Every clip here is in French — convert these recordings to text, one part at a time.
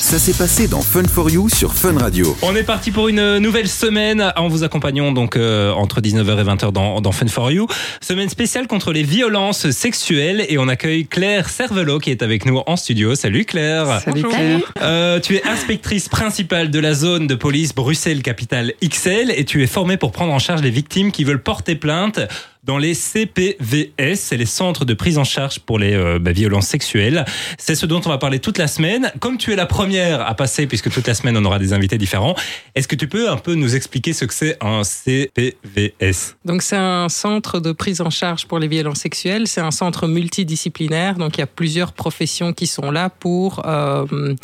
Ça s'est passé dans Fun for You sur Fun Radio. On est parti pour une nouvelle semaine en vous accompagnant donc euh, entre 19h et 20h dans, dans Fun for You. Semaine spéciale contre les violences sexuelles et on accueille Claire Cervelot qui est avec nous en studio. Salut Claire. Salut Claire. Euh, tu es inspectrice principale de la zone de police Bruxelles Capitale XL et tu es formée pour prendre en charge les victimes qui veulent porter plainte dans les CPVS, c'est les centres de prise en charge pour les euh, bah, violences sexuelles. C'est ce dont on va parler toute la semaine. Comme tu es la première à passer, puisque toute la semaine on aura des invités différents, est-ce que tu peux un peu nous expliquer ce que c'est un CPVS Donc c'est un centre de prise en charge pour les violences sexuelles. C'est un centre multidisciplinaire. Donc il y a plusieurs professions qui sont là pour euh,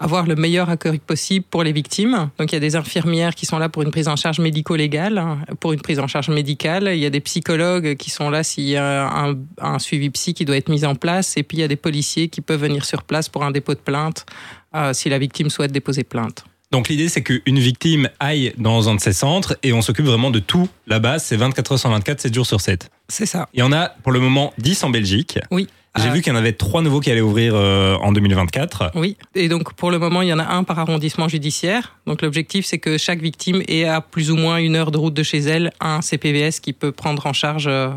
avoir le meilleur accueil possible pour les victimes. Donc il y a des infirmières qui sont là pour une prise en charge médico-légale, hein, pour une prise en charge médicale. Il y a des psychologues qui sont là s'il y a un, un, suivi psy qui doit être mis en place. Et puis il y a des policiers qui peuvent venir sur place pour un dépôt de plainte euh, si la victime souhaite déposer plainte. Donc l'idée c'est qu'une victime aille dans un de ces centres et on s'occupe vraiment de tout là-bas. C'est 24 heures sur 24, 7 jours sur 7. C'est ça. Il y en a pour le moment 10 en Belgique. Oui. J'ai Euh, vu qu'il y en avait trois nouveaux qui allaient ouvrir euh, en 2024. Oui, et donc pour le moment, il y en a un par arrondissement judiciaire. Donc l'objectif, c'est que chaque victime ait à plus ou moins une heure de route de chez elle un CPVS qui peut prendre en charge euh,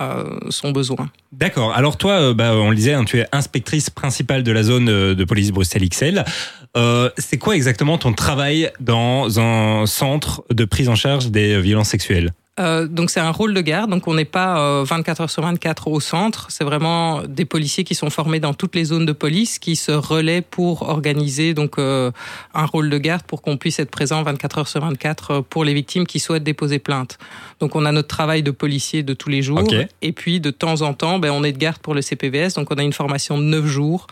euh, son besoin. D'accord. Alors toi, bah, on le disait, hein, tu es inspectrice principale de la zone de police Bruxelles XL. Euh, c'est quoi exactement ton travail dans un centre de prise en charge des violences sexuelles? Euh, donc c'est un rôle de garde, donc on n'est pas euh, 24 heures sur 24 au centre, c'est vraiment des policiers qui sont formés dans toutes les zones de police qui se relaient pour organiser donc euh, un rôle de garde pour qu'on puisse être présent 24 heures sur 24 euh, pour les victimes qui souhaitent déposer plainte. Donc on a notre travail de policier de tous les jours et puis de temps en temps ben, on est de garde pour le CPVS, donc on a une formation de 9 jours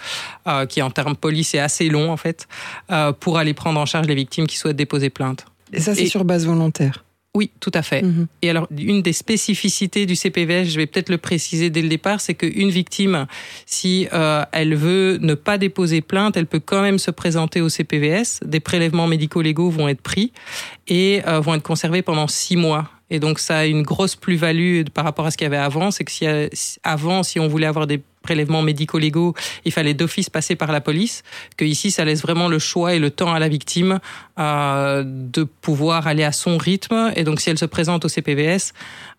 euh, qui en termes police est assez long en fait euh, pour aller prendre en charge les victimes qui souhaitent déposer plainte. Et ça, c'est Et- sur base volontaire. Oui, tout à fait. Mhm. Et alors, une des spécificités du CPVS, je vais peut-être le préciser dès le départ, c'est qu'une victime, si euh, elle veut ne pas déposer plainte, elle peut quand même se présenter au CPVS. Des prélèvements médico-légaux vont être pris et euh, vont être conservés pendant six mois. Et donc, ça a une grosse plus-value par rapport à ce qu'il y avait avant. C'est que euh, si- avant, si on voulait avoir des prélèvements médico-légaux, il fallait d'office passer par la police. Que ici, ça laisse vraiment le choix et le temps à la victime euh, de pouvoir aller à son rythme. Et donc, si elle se présente au CPVS,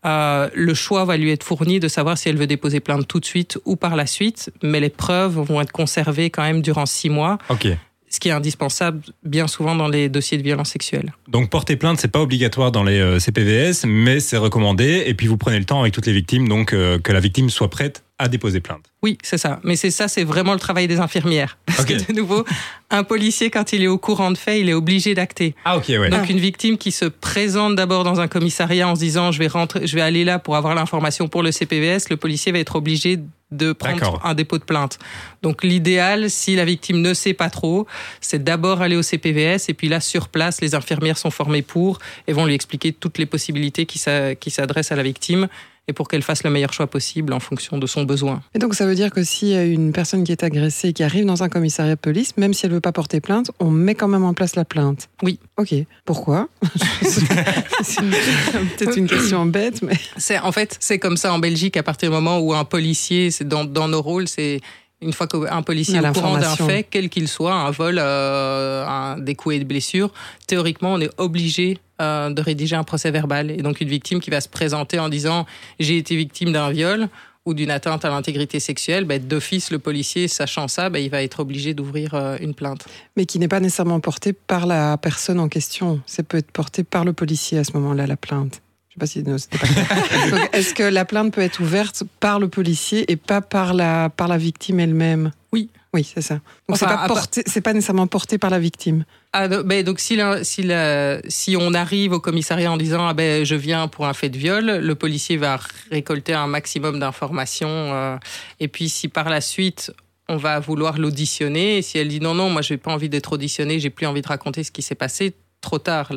euh, le choix va lui être fourni de savoir si elle veut déposer plainte tout de suite ou par la suite. Mais les preuves vont être conservées quand même durant six mois, Ok. ce qui est indispensable bien souvent dans les dossiers de violence sexuelle. Donc porter plainte, c'est pas obligatoire dans les euh, CPVS, mais c'est recommandé. Et puis vous prenez le temps avec toutes les victimes, donc euh, que la victime soit prête à déposer plainte. Oui, c'est ça. Mais c'est ça, c'est vraiment le travail des infirmières. Parce que de nouveau, un policier, quand il est au courant de fait, il est obligé d'acter. Ah ok, ouais. Donc une victime qui se présente d'abord dans un commissariat en se disant je vais rentrer, je vais aller là pour avoir l'information pour le CPVS, le policier va être obligé de prendre un dépôt de plainte. Donc l'idéal, si la victime ne sait pas trop, c'est d'abord aller au CPVS et puis là sur place, les infirmières sont formées pour et vont lui expliquer toutes les possibilités qui s'adressent à la victime et pour qu'elle fasse le meilleur choix possible en fonction de son besoin. Et donc, ça veut dire que s'il y a une personne qui est agressée et qui arrive dans un commissariat de police, même si elle ne veut pas porter plainte, on met quand même en place la plainte. Oui. Ok. Pourquoi? C'est peut-être une question bête, mais. C'est en fait c'est comme ça en Belgique à partir du moment où un policier, c'est dans, dans nos rôles, c'est une fois qu'un policier est au courant d'un fait, quel qu'il soit, un vol, euh, un, des coups et des blessures, théoriquement on est obligé euh, de rédiger un procès verbal. Et donc une victime qui va se présenter en disant j'ai été victime d'un viol ou d'une atteinte à l'intégrité sexuelle, ben, d'office le policier sachant ça, ben, il va être obligé d'ouvrir euh, une plainte. Mais qui n'est pas nécessairement portée par la personne en question. Ça peut être porté par le policier à ce moment-là, la plainte. Je sais pas si non, c'était pas clair. Donc, Est-ce que la plainte peut être ouverte par le policier et pas par la, par la victime elle-même? Oui. Oui, c'est ça. Donc Enfin, c'est pas porté, c'est pas nécessairement porté par la victime. Ah, ben, donc si, la- si, la- si on arrive au commissariat en disant ah ben je viens pour un fait de viol, le policier va récolter un maximum d'informations euh, et puis si par la suite on va vouloir l'auditionner, et si elle dit non non moi j'ai pas envie d'être auditionnée, j'ai plus envie de raconter ce qui s'est passé, trop tard,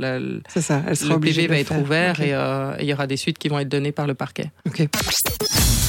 ça. Elle sera le obligée PV va être faire. ouvert Ok. et euh, il y aura des suites qui vont être données par le parquet.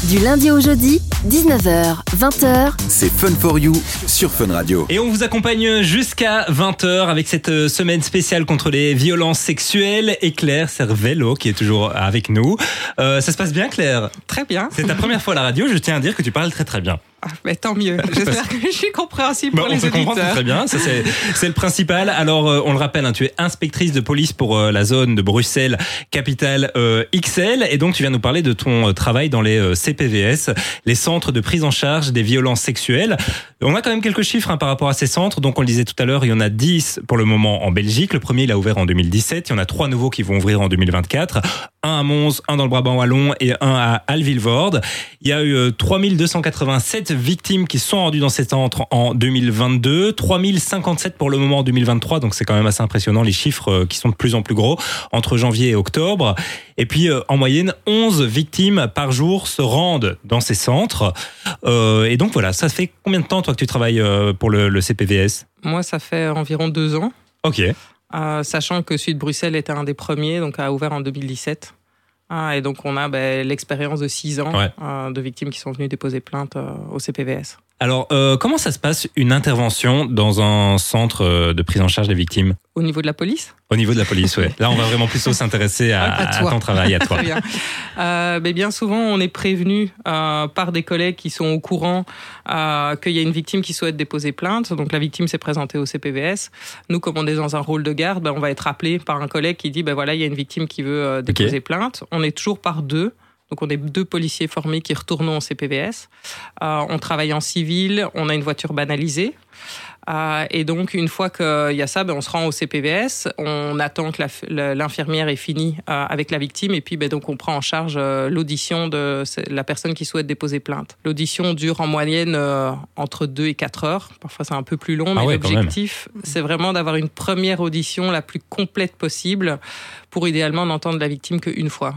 Du lundi au jeudi, 19h, 20h, C'est Fun for You sur Fun Radio. Et on vous accompagne jusqu'à 20h avec cette euh, semaine spéciale contre les violences sexuelles. Et Claire Cervello qui est toujours avec nous. Euh, ça se passe bien Claire? Très bien. C'est ta première fois à la radio, je tiens à dire que tu parles très très bien. Ah, mais tant mieux. J'espère que je suis compréhensible pour Bon, on les se comprend, auditeurs. très bien. C'est le principal. Alors, euh, on le rappelle, hein, tu es inspectrice de police pour euh, la zone de Bruxelles, capitale euh, XL. Et donc, tu viens nous parler de ton euh, travail dans les euh, CPVS, les centres de prise en charge des violences sexuelles. On a quand même quelques chiffres hein, par rapport à ces centres. Donc, on le disait tout à l'heure, il y en a 10 pour le moment en Belgique. Le premier, il a ouvert en 2017. Il y en a trois nouveaux qui vont ouvrir en 2024. Un à Mons, un dans le Brabant Wallon et un à Alvillevorde. Il y a eu euh, 3287 victimes qui sont rendues dans ces centres en 2022, 3057 pour le moment en 2023, donc c'est quand même assez impressionnant les chiffres euh, qui sont de plus en plus gros entre janvier et octobre. Et puis euh, en moyenne, 11 victimes par jour se rendent dans ces centres. Euh, et donc voilà, ça fait combien de temps toi que tu travailles euh, pour le, le CPVS Moi, ça fait environ deux ans, Ok. Euh, sachant que Sud Bruxelles était un des premiers, donc a ouvert en 2017. Ah, et donc on a ben, l'expérience de six ans Ouais. euh, de victimes qui sont venues déposer plainte euh, au CPVS. Alors euh, comment ça se passe une intervention dans un centre euh, de prise en charge des victimes? Au niveau de la police? Au niveau de la police ouais. Là on va vraiment plutôt s'intéresser à, À toi. ton travail, à toi. Très bien. Euh, mais bien souvent, on est prévenu euh, par des collègues qui sont au courant qu'il y a une victime qui souhaite déposer plainte. Donc la victime s'est présentée au CPVS. Nous, comme on est dans un rôle de garde, ben, on va être appelé par un collègue qui dit ben voilà, il y a une victime qui veut déposer plainte. On est toujours par deux. Donc on est deux policiers formés qui retournons au CPVS. Euh, on travaille en civil, on a une voiture banalisée. Euh, et donc, une fois qu'il y a ça, ben, on se rend au CPVS, on attend que l'infirmière ait fini euh, avec la victime, et puis ben, donc on prend en charge euh, l'audition de la personne qui souhaite déposer plainte. L'audition dure en moyenne euh, entre 2 et 4 heures. Parfois, c'est un peu plus long, Ah mais ouais, l'objectif, c'est vraiment d'avoir une première audition la plus complète possible pour idéalement n'entendre la victime qu'une fois.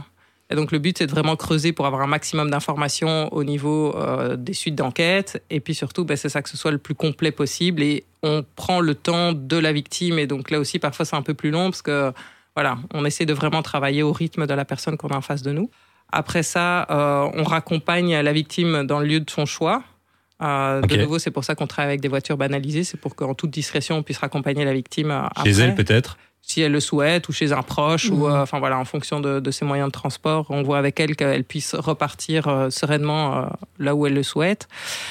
Et donc le but, c'est de vraiment creuser pour avoir un maximum d'informations au niveau euh, des suites d'enquête. Et puis surtout, ben, c'est ça que ce soit le plus complet possible. Et on prend le temps de la victime. Et donc là aussi, parfois, c'est un peu plus long parce que voilà, on essaie de vraiment travailler au rythme de la personne qu'on a en face de nous. Après ça, euh, on raccompagne la victime dans le lieu de son choix. Euh. De nouveau, c'est pour ça qu'on travaille avec des voitures banalisées. C'est pour qu'en toute discrétion, on puisse raccompagner la victime Chez après elle peut-être? Si elle le souhaite ou chez un proche ou Mhm. euh, enfin voilà en fonction de, de ses moyens de transport on voit avec elle qu'elle puisse repartir euh, sereinement euh, là où elle le souhaite.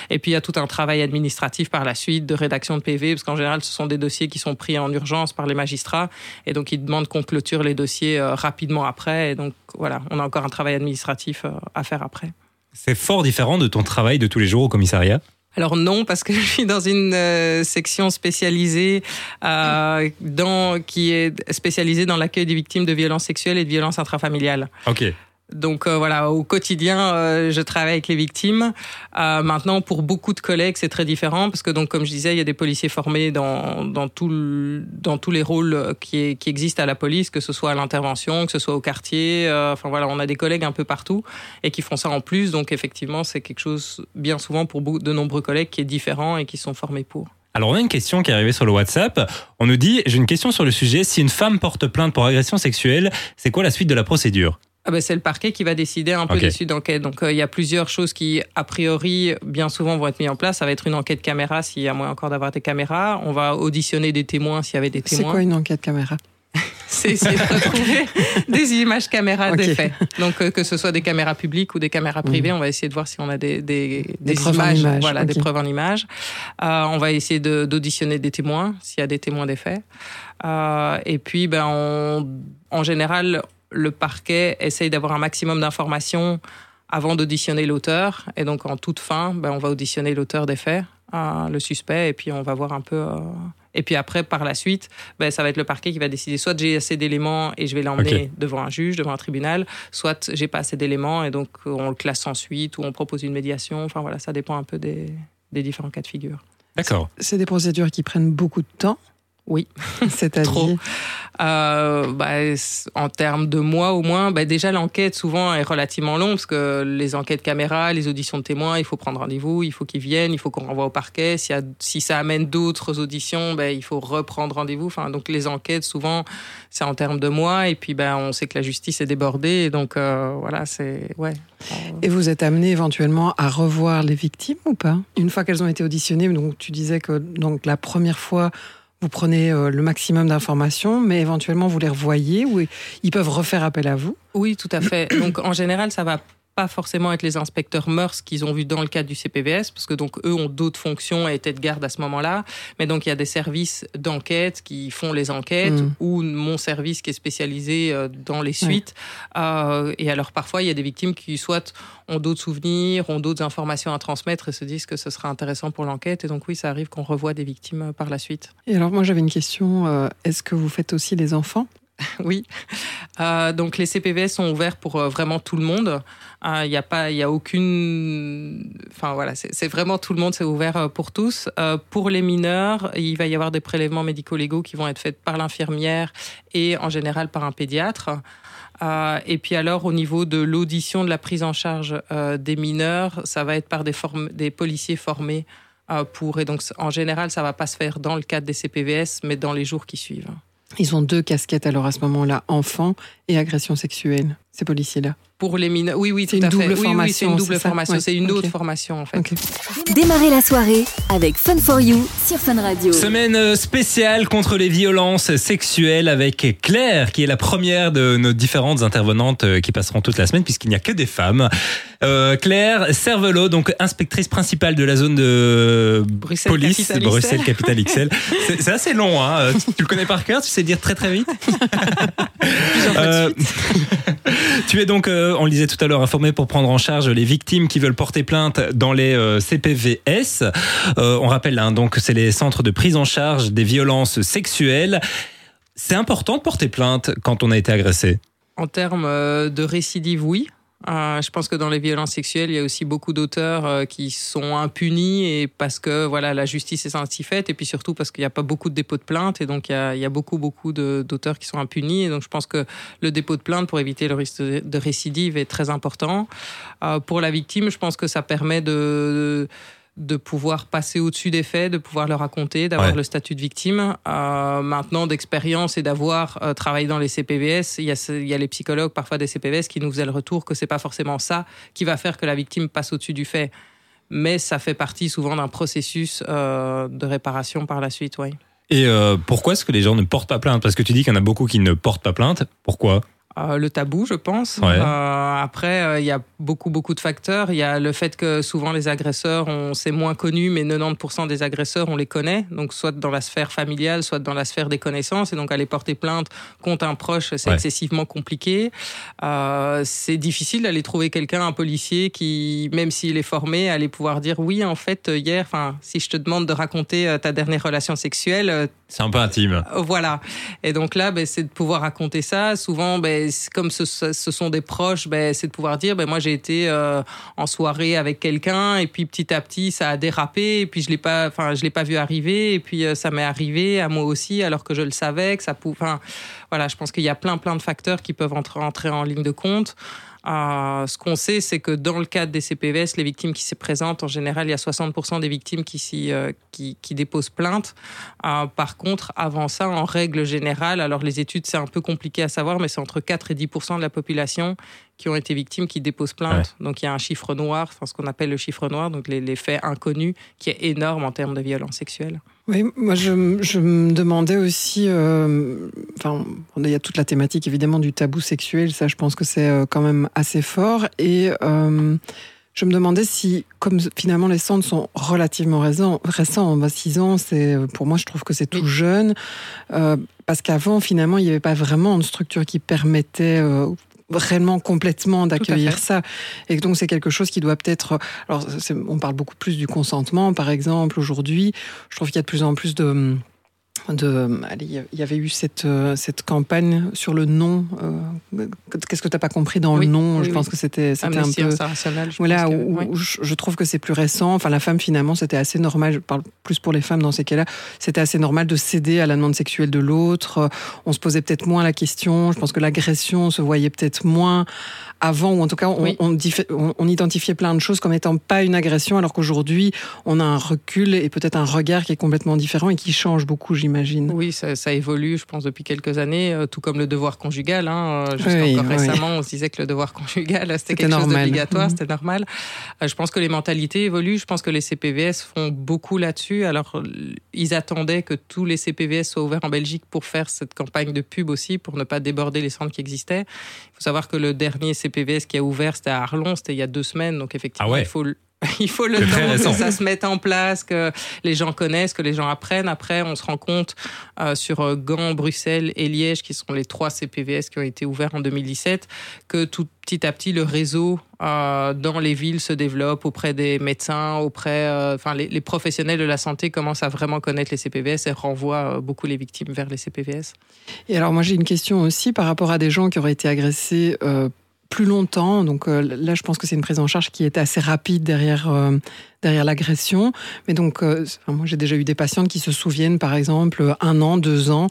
Et puis il y a tout un travail administratif par la suite de rédaction de PV parce qu'en général ce sont des dossiers qui sont pris en urgence par les magistrats et donc ils demandent qu'on clôture les dossiers euh, rapidement après et donc voilà on a encore un travail administratif euh, à faire après. C'est fort différent de ton travail de tous les jours au commissariat? Alors non, parce que je suis dans une euh, section spécialisée euh, dans, qui est spécialisée dans l'accueil des victimes de violences sexuelles et de violences intrafamiliales. Ok. Donc euh, voilà, au quotidien, euh, je travaille avec les victimes. Euh, maintenant, pour beaucoup de collègues, c'est très différent parce que donc, comme je disais, il y a des policiers formés dans dans tout le- dans tous les rôles qui qui existent à la police, que ce soit à l'intervention, que ce soit au quartier. euh, enfin voilà, on a des collègues un peu partout et qui font ça en plus. Donc effectivement, c'est quelque chose bien souvent pour de nombreux collègues qui est différent et qui sont formés pour. Alors on a une question qui est arrivée sur le WhatsApp. On nous dit, j'ai une question sur le sujet, si une femme porte plainte pour agression sexuelle, c'est quoi la suite de la procédure? Ah ben, c'est le parquet qui va décider un peu Ok. des suites d'enquête. Donc euh, il y a plusieurs choses qui, a priori, bien souvent vont être mises en place. Ça va être une enquête caméra s'il y a moyen encore d'avoir des caméras. On va auditionner des témoins s'il y avait des C'est témoins. quoi une enquête caméra? C'est essayer de retrouver des images caméras Ok. des faits. Donc euh, que ce soit des caméras publiques ou des caméras privées, on va essayer de voir si on a des, des, Des preuves en images, images, voilà, des preuves en images. Euh, on va essayer de- d'auditionner des témoins s'il y a des témoins des faits. Euh, et puis, ben, on, en général, le parquet essaye d'avoir un maximum d'informations avant d'auditionner l'auteur. Et donc, en toute fin, ben, on va auditionner l'auteur des faits, euh, le suspect, et puis on va voir un peu. euh, Et puis après, par la suite, ben, ça va être le parquet qui va décider soit j'ai assez d'éléments et je vais l'emmener devant un juge, devant un tribunal, soit j'ai pas assez d'éléments et donc on le classe sans suite ou on propose une médiation. Enfin voilà, ça dépend un peu des, des différents cas de figure. D'accord. C'est des procédures qui prennent beaucoup de temps. Oui. C'est-à-dire Trop. Euh, bah, en termes de mois au moins, bah, déjà l'enquête souvent est relativement longue parce que les enquêtes caméra, les auditions de témoins, il faut prendre rendez-vous, il faut qu'ils viennent, il faut qu'on renvoie au parquet. A, si ça amène d'autres auditions, bah, il faut reprendre rendez-vous. Enfin, donc les enquêtes souvent c'est en termes de mois et puis bah, on sait que la justice est débordée et donc euh, voilà c'est ouais. Et vous êtes amené éventuellement à revoir les victimes ou pas? Une fois qu'elles ont été auditionnées, donc tu disais que donc la première fois vous prenez euh, le maximum d'informations, mais éventuellement vous les revoyez ou ils peuvent refaire appel à vous? Oui, tout à fait. Donc en général, ça va pas forcément être les inspecteurs mœurs qu'ils ont vu dans le cadre du CPVS, parce que donc eux ont d'autres fonctions et étaient de garde à ce moment-là. Mais donc il y a des services d'enquête qui font les enquêtes, Mm. ou mon service qui est spécialisé euh, dans les suites. Euh, et alors parfois il y a des victimes qui soit ont d'autres souvenirs, ont d'autres informations à transmettre et se disent que ce sera intéressant pour l'enquête. Et donc oui, ça arrive qu'on revoie des victimes euh, par la suite. Et alors moi j'avais une question, est-ce que vous faites aussi les enfants? Oui. Euh, donc les CPVS sont ouverts pour euh, vraiment tout le monde. Euh, Il n'y a pas, il y a aucune. Enfin voilà, c'est vraiment tout le monde, c'est ouvert pour tous. Pour les mineurs, il va y avoir des prélèvements médico-légaux qui vont être faits par l'infirmière et en général par un pédiatre. Et puis alors au niveau de l'audition de la prise en charge des mineurs, ça va être par des, des policiers formés pour. Et donc en général, ça va pas se faire dans le cadre des CPVS, mais dans les jours qui suivent. Ils ont deux casquettes alors à ce moment-là, enfants et agression sexuelle, ces policiers-là. Pour les mineurs, oui, oui, C'est tout une à fait. double Oui, oui, c'est formation, une double formation. C'est une autre formation, en fait. Ok. Démarrez la soirée avec Fun for You sur Fun Radio. Semaine euh, spéciale contre les violences sexuelles avec Claire, qui est la première de nos différentes intervenantes euh, qui passeront toute la semaine, puisqu'il n'y a que des femmes. Euh, Claire Cervelot, donc inspectrice principale de la zone de Bruxelles, police, capitale Bruxelles XL. Capitale XL. C'est- C'est assez long, hein. Tu, tu le connais par cœur, tu sais dire très très vite. Euh, tu es donc, euh, on le disait tout à l'heure, informé pour prendre en charge les victimes qui veulent porter plainte dans les euh, CPVS. Euh, on rappelle hein, donc c'est les centres de prise en charge des violences sexuelles. C'est important de porter plainte quand on a été agressé? En termes de récidive, oui. Euh, je pense que dans les violences sexuelles, il y a aussi beaucoup d'auteurs euh, qui sont impunis et parce que voilà la justice est ainsi faite et puis surtout parce qu'il n'y a pas beaucoup de dépôts de plainte et donc il y a, beaucoup beaucoup d'auteurs qui sont impunis et donc je pense que le dépôt de plainte pour éviter le risque de, récidive est très important. Euh, pour la victime, je pense que ça permet de pouvoir passer au-dessus des faits, de pouvoir le raconter, d'avoir Ouais. le statut de victime. Euh, maintenant, d'expérience et d'avoir euh, travaillé dans les CPVS, il y, a, ce- il y a les psychologues parfois des CPVS qui nous faisaient le retour que c'est pas forcément ça qui va faire que la victime passe au-dessus du fait. Mais ça fait partie souvent d'un processus euh, de réparation par la suite, oui. Et pourquoi est-ce que les gens ne portent pas plainte? Parce que tu dis qu'il y en a beaucoup qui ne portent pas plainte. Pourquoi? Euh, le tabou, je pense. Ouais. Euh, après, euh, il y a beaucoup, beaucoup de facteurs. Il y a le fait que souvent les agresseurs, on c'est moins connu, mais 90% des agresseurs, on les connaît. Donc, soit dans la sphère familiale, soit dans la sphère des connaissances. Et donc, aller porter plainte contre un proche, c'est Ouais. excessivement compliqué. Euh, c'est difficile d'aller trouver quelqu'un, un policier, qui, même s'il est formé, aller pouvoir dire oui, en fait, hier, enfin, si je te demande de raconter euh, ta dernière relation sexuelle, C'est un peu intime. Voilà. Et donc là, ben, c'est de pouvoir raconter ça. Souvent, ben, comme ce, sont des proches, ben, c'est de pouvoir dire, ben, moi j'ai été euh, en soirée avec quelqu'un et puis petit à petit ça a dérapé et puis je l'ai pas, enfin je l'ai pas vu arriver et puis euh, ça m'est arrivé à moi aussi alors que je le savais que ça pouvait. Voilà, je pense qu'il y a plein plein de facteurs qui peuvent entrer en ligne de compte. Euh, ce qu'on sait, c'est que dans le cadre des CPVS, les victimes qui s'y présentent, en général, il y a 60% des victimes qui, s'y, euh, qui, qui déposent plainte. Euh, par contre, avant ça, en règle générale, alors les études, c'est un peu compliqué à savoir, mais c'est entre 4 et 10 de la population qui ont été victimes qui déposent plainte. Donc il y a un chiffre noir, enfin, ce qu'on appelle le chiffre noir, donc les, les faits inconnus, qui est énorme en termes de violence sexuelle. Oui, moi je, je me demandais aussi, euh, enfin, il y a toute la thématique évidemment du tabou sexuel, ça je pense que c'est euh, quand même assez fort. Et euh, je me demandais si, comme finalement les centres sont relativement récents, récents bah, 6 ans, c'est pour moi je trouve que c'est tout jeune, euh, parce qu'avant finalement il n'y avait pas vraiment une structure qui permettait euh, réellement complètement d'accueillir ça. Et donc c'est quelque chose qui doit peut-être alors on parle beaucoup plus du consentement par exemple aujourd'hui. Je trouve qu'il y a de plus en plus de de allez, il y avait eu cette euh, cette campagne sur le nom euh, qu'est-ce que tu n'as pas compris dans Oui, le nom? Oui, je oui. pense que c'était c'était un peu je voilà, que- où, je, je trouve que c'est plus récent. Enfin, la femme, finalement, c'était assez normal. Je parle plus pour les femmes dans ces cas-là. C'était assez normal de céder à la demande sexuelle de l'autre. On se posait peut-être moins la question. Je pense que l'agression se voyait peut-être moins avant, ou en tout cas, on, Oui. on, diffé- on- on identifiait plein de choses comme étant pas une agression, alors qu'aujourd'hui, on a un recul et peut-être un regard qui est complètement différent et qui change beaucoup, j'imagine. Oui, ça, ça, évolue, je pense, depuis quelques années, euh, tout comme le devoir conjugal. Hein, euh, Jusqu'encore oui, récemment, oui. on se disait que le devoir conjugal, c'était quelque chose normal. d'obligatoire, Mhm. c'était normal. Euh, je pense que les mentalités évoluent, je pense que les CPVS font beaucoup là-dessus. Alors, ils attendaient que tous les CPVS soient ouverts en Belgique pour faire cette campagne de pub aussi, pour ne pas déborder les centres qui existaient. Il faut savoir que le dernier CPVS qui a ouvert, c'était à Arlon, c'était il y a deux semaines, donc effectivement, Ah ouais. il faut il faut le temps que ça se mette en place, que les gens connaissent, que les gens apprennent. Après, on se rend compte euh, sur euh, Gand, Bruxelles et Liège, qui sont les trois CPVS qui ont été ouverts en 2017, que tout petit à petit le réseau euh, dans les villes se développe auprès des médecins, auprès, euh, enfin les, les professionnels de la santé commencent à vraiment connaître les CPVS et renvoient euh, beaucoup les victimes vers les CPVS. Et alors moi j'ai une question aussi par rapport à des gens qui auraient été agressés euh, plus longtemps. Donc euh, là je pense que c'est une prise en charge qui est assez rapide derrière euh, derrière l'agression. Mais donc euh, moi j'ai déjà eu des patientes qui se souviennent par exemple un an, deux ans.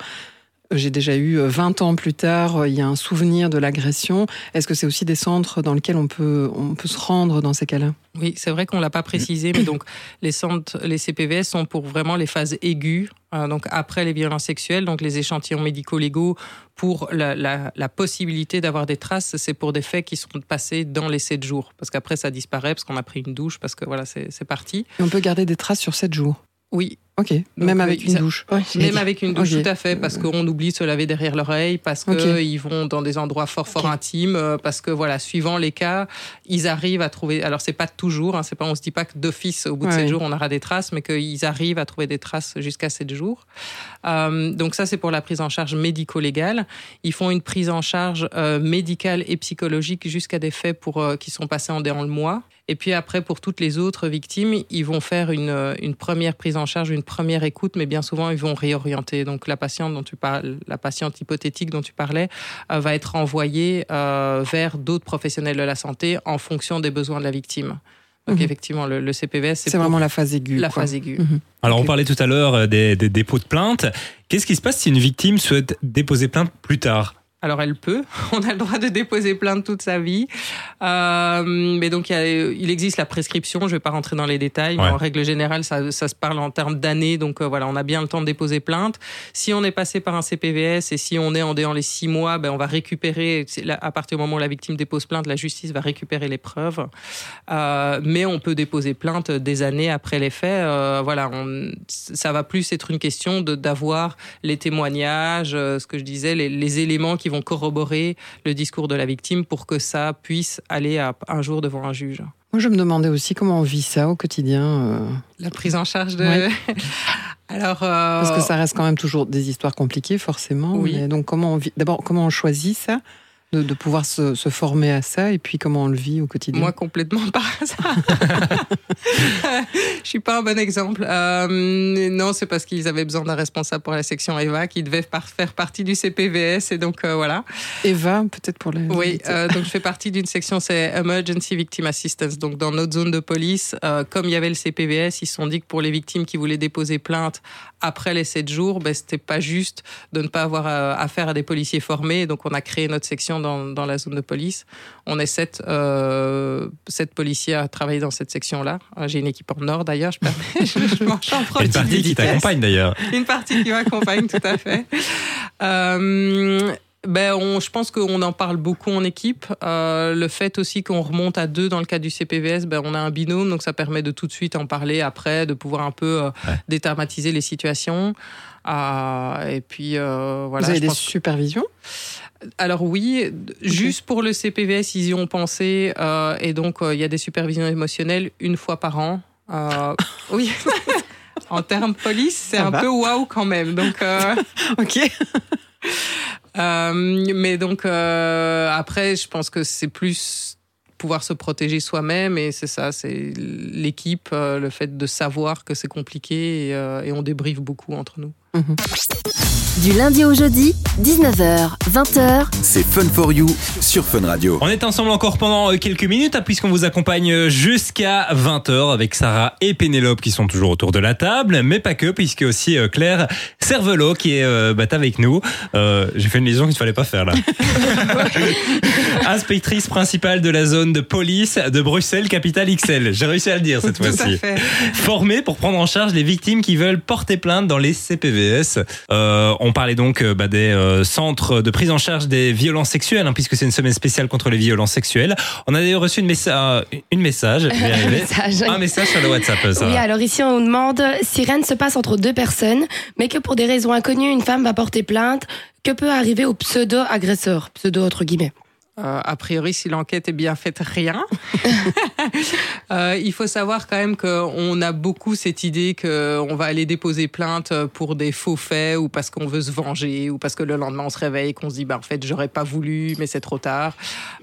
J'ai déjà eu euh, 20 ans plus tard, euh, il y a un souvenir de l'agression. Est-ce que c'est aussi des centres dans lesquels on peut, on peut se rendre dans ces cas-là? Oui, c'est vrai qu'on l'a pas précisé, mais donc les centres, les CPVS sont pour vraiment les phases aiguës, euh, donc après les violences sexuelles, donc les échantillons médico-légaux pour la, la, la possibilité d'avoir des traces, c'est pour des faits qui sont passés dans les 7 jours, parce qu'après ça disparaît, parce qu'on a pris une douche, parce que voilà, c'est c'est parti. Et on peut garder des traces sur 7 jours? Oui, Ok, même euh, avec une douche. même avec une douche, tout à fait, parce qu'on oublie de se laver derrière l'oreille, parce qu'ils vont dans des endroits fort, fort intimes, euh, parce que voilà, suivant les cas, ils arrivent à trouver. Alors c'est pas toujours, hein, c'est pas, on se dit pas que d'office au bout de Ouais. 7 jours on aura des traces, mais qu'ils arrivent à trouver des traces jusqu'à 7 jours. Euh, donc ça c'est pour la prise en charge médico-légale. Ils font une prise en charge euh, médicale et psychologique jusqu'à des faits pour euh, qui sont passés en dans le mois. Et puis après, pour toutes les autres victimes, ils vont faire une, euh, une première prise en charge, une première écoute, mais bien souvent, ils vont réorienter. Donc la patiente dont tu parles, la patiente hypothétique dont tu parlais, euh, va être envoyée euh, vers d'autres professionnels de la santé en fonction des besoins de la victime. Donc Mhm. effectivement, le, le CPVS, c'est vraiment la phase aiguë. la quoi. phase aiguë. Mhm. Alors, on parlait tout à l'heure euh, des, des dépôts de plainte. Qu'est-ce qui se passe si une victime souhaite déposer plainte plus tard? Alors elle peut, on a le droit de déposer plainte toute sa vie. Euh, mais donc il, y a- il existe la prescription, je ne vais pas rentrer dans les détails, mais en règle générale ça, ça se parle en termes d'années, donc euh, voilà, on a bien le temps de déposer plainte. Si on est passé par un CPVS et si on est en dans les six mois, ben, on va récupérer, à partir du moment où la victime dépose plainte, la justice va récupérer les preuves. Euh, mais on peut déposer plainte des années après les faits. Euh, voilà, on, ça va plus être une question d'avoir les témoignages, euh, ce que je disais, les, les éléments qui vont corroborer le discours de la victime pour que ça puisse aller à, un jour devant un juge. Moi, je me demandais aussi comment on vit ça au quotidien. euh, La prise en charge de. Ouais. Alors. euh, Parce que ça reste quand même toujours des histoires compliquées, forcément. Oui. Mais donc, comment on vit D'abord, comment on choisit ça de, de pouvoir se, se former à ça et puis comment on le vit au quotidien Moi, complètement par hasard. Je suis pas un bon exemple. Euh, non, c'est parce qu'ils avaient besoin d'un responsable pour la section EVA qui devait par- faire partie du CPVS et donc euh, voilà. Eva, peut-être pour les. Oui, euh, donc je fais partie d'une section, c'est Emergency Victim Assistance. Donc dans notre zone de police, euh, comme il y avait le CPVS, ils se sont dit que pour les victimes qui voulaient déposer plainte après les 7 jours, ben, c'était pas juste de ne pas avoir euh, affaire à des policiers formés. Donc on a créé notre section dans, dans la zone de police. On est sept, euh, sept policiers à travailler dans cette section-là. Euh, J'ai une équipe en or d'ailleurs, je, permets, je, je une partie qui t'accompagne d'ailleurs. Une partie qui m'accompagne, tout à fait. Euh, ben, on, je pense qu'on en parle beaucoup en équipe. Euh, le fait aussi qu'on remonte à deux dans le cas du CPVS, ben, on a un binôme, donc ça permet de tout de suite en parler après, de pouvoir un peu euh, Ouais. dédramatiser les situations. Euh, et puis euh, voilà. Vous avez je des pense- supervisions? Alors oui, juste pour le CPVS, ils y ont pensé, euh, et donc euh, il y a des supervisions émotionnelles une fois par an. Euh, oui. En termes police, c'est un va. peu waouh quand même. Donc, euh, Ok. euh, mais donc euh, après, je pense que c'est plus pouvoir se protéger soi-même et c'est ça, c'est l'équipe, le fait de savoir que c'est compliqué et, et on débriefe beaucoup entre nous. Du lundi au jeudi, 19h, 20h, C'est Fun for You sur Fun Radio. On est ensemble encore pendant euh, quelques minutes, hein, puisqu'on vous accompagne euh, jusqu'à 20h avec Sarah et Pénélope qui sont toujours autour de la table, mais pas que, puisque aussi euh, Claire Cervelot qui est euh, bah, avec nous. Euh, J'ai fait une liaison qu'il ne fallait pas faire là. Inspectrice principale de la zone de police de Bruxelles, capitale XL. J'ai réussi à le dire cette fois-ci. Formée pour prendre en charge les victimes qui veulent porter plainte dans les Euh, on parlait donc euh, bah, des euh, centres de prise en charge des violences sexuelles, hein, puisque c'est une semaine spéciale contre les violences sexuelles. On a d'ailleurs reçu une, messa- une message, arriver. message. un message sur le WhatsApp. Ça. Oui, alors ici on nous demande si rien ne se passe entre deux personnes, mais que pour des raisons inconnues, une femme va porter plainte, que peut arriver au pseudo-agresseur, pseudo entre guillemets. Euh, a priori, si l'enquête est bien faite, rien. Euh, il faut savoir quand même qu'on a beaucoup cette idée qu'on va aller déposer plainte pour des faux faits ou parce qu'on veut se venger ou parce que le lendemain on se réveille et qu'on se dit bah en fait j'aurais pas voulu mais c'est trop tard.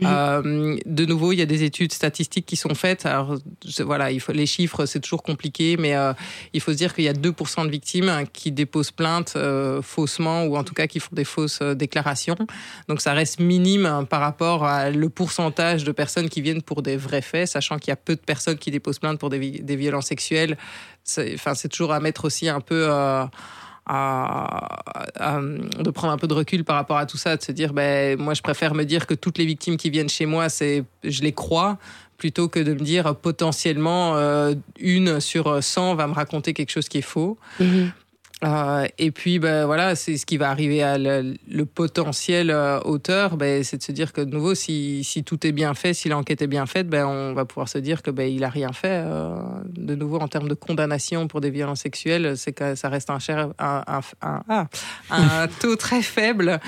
Mhm. Euh, de nouveau, il y a des études statistiques qui sont faites. Alors voilà, il faut les chiffres, c'est toujours compliqué, mais il faut se dire qu'il y a 2% de victimes qui déposent plainte faussement ou en tout cas qui font des fausses déclarations. Donc ça reste minime hein, par rapport à le pourcentage de personnes qui viennent pour des vrais faits, sachant qu'il y a peu de personnes qui déposent plainte pour des, vi- des violences sexuelles. Enfin, c'est toujours à mettre aussi un peu... euh, à, de prendre un peu de recul par rapport à tout ça, de se dire, ben, moi, je préfère me dire que toutes les victimes qui viennent chez moi, c'est, je les crois, plutôt que de me dire potentiellement euh, une sur 100 va me raconter quelque chose qui est faux. Euh, et puis, ben, voilà, c'est ce qui va arriver à le, le potentiel euh, auteur, ben, c'est de se dire que de nouveau, si, si tout est bien fait, si l'enquête est bien faite, ben, on va pouvoir se dire que ben, il a rien fait. euh, de nouveau, en termes de condamnation pour des violences sexuelles, c'est que ça reste un, cher, un, un, un- ah, un taux très faible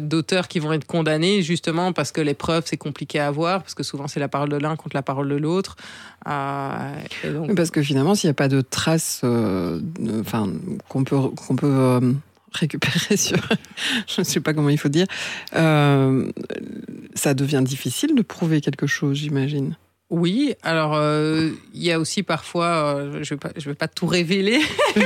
d'auteurs qui vont être condamnés, justement parce que les preuves c'est compliqué à avoir, parce que souvent c'est la parole de l'un contre la parole de l'autre. Donc, Parce que finalement, s'il n'y a pas de traces enfin, qu'on peut, qu'on peut euh, récupérer sur. je ne sais pas comment il faut dire. euh, ça devient difficile de prouver quelque chose, j'imagine. Oui, alors euh, il y a aussi parfois, euh, je je vais pas tout révéler.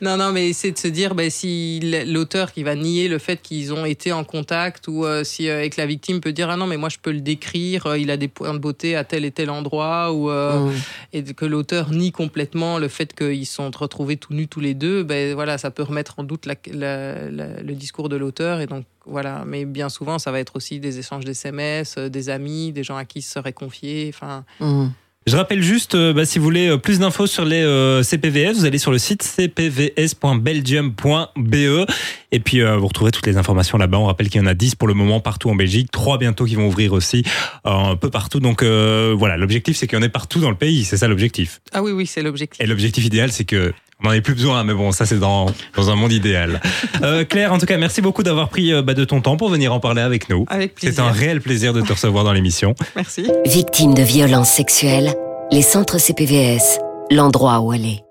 non, non, mais c'est de se dire, ben, si l'auteur qui va nier le fait qu'ils ont été en contact ou euh, si que la victime peut dire ah non mais moi je peux le décrire, il a des points de beauté à tel et tel endroit ou Mmh. et que l'auteur nie complètement le fait qu'ils sont retrouvés tout nus tous les deux, ben voilà, ça peut remettre en doute la- la- la- le discours de l'auteur et donc voilà. Mais bien souvent, ça va être aussi des échanges d'SMS, euh, des amis, des gens à qui se serait confié. Enfin, Mmh. Je rappelle juste, euh, bah, si vous voulez euh, plus d'infos sur les euh, CPVS, vous allez sur le site cpvs.belgium.be et puis euh, vous retrouverez toutes les informations là-bas. On rappelle qu'il y en a 10 pour le moment partout en Belgique, 3 bientôt qui vont ouvrir aussi euh, un peu partout. Donc euh, voilà, l'objectif c'est qu'il y en ait partout dans le pays, c'est ça l'objectif. ah oui, oui, c'est l'objectif. Et l'objectif idéal c'est que on n'en ait plus besoin, mais bon, ça c'est dans, dans un monde idéal. Euh, Claire, en tout cas, merci beaucoup d'avoir pris euh, bah, de ton temps pour venir en parler avec nous. Avec C'est plaisir. un réel plaisir de te recevoir dans l'émission. Merci. victime de violences sexuelles, les centres CPVS, l'endroit où aller.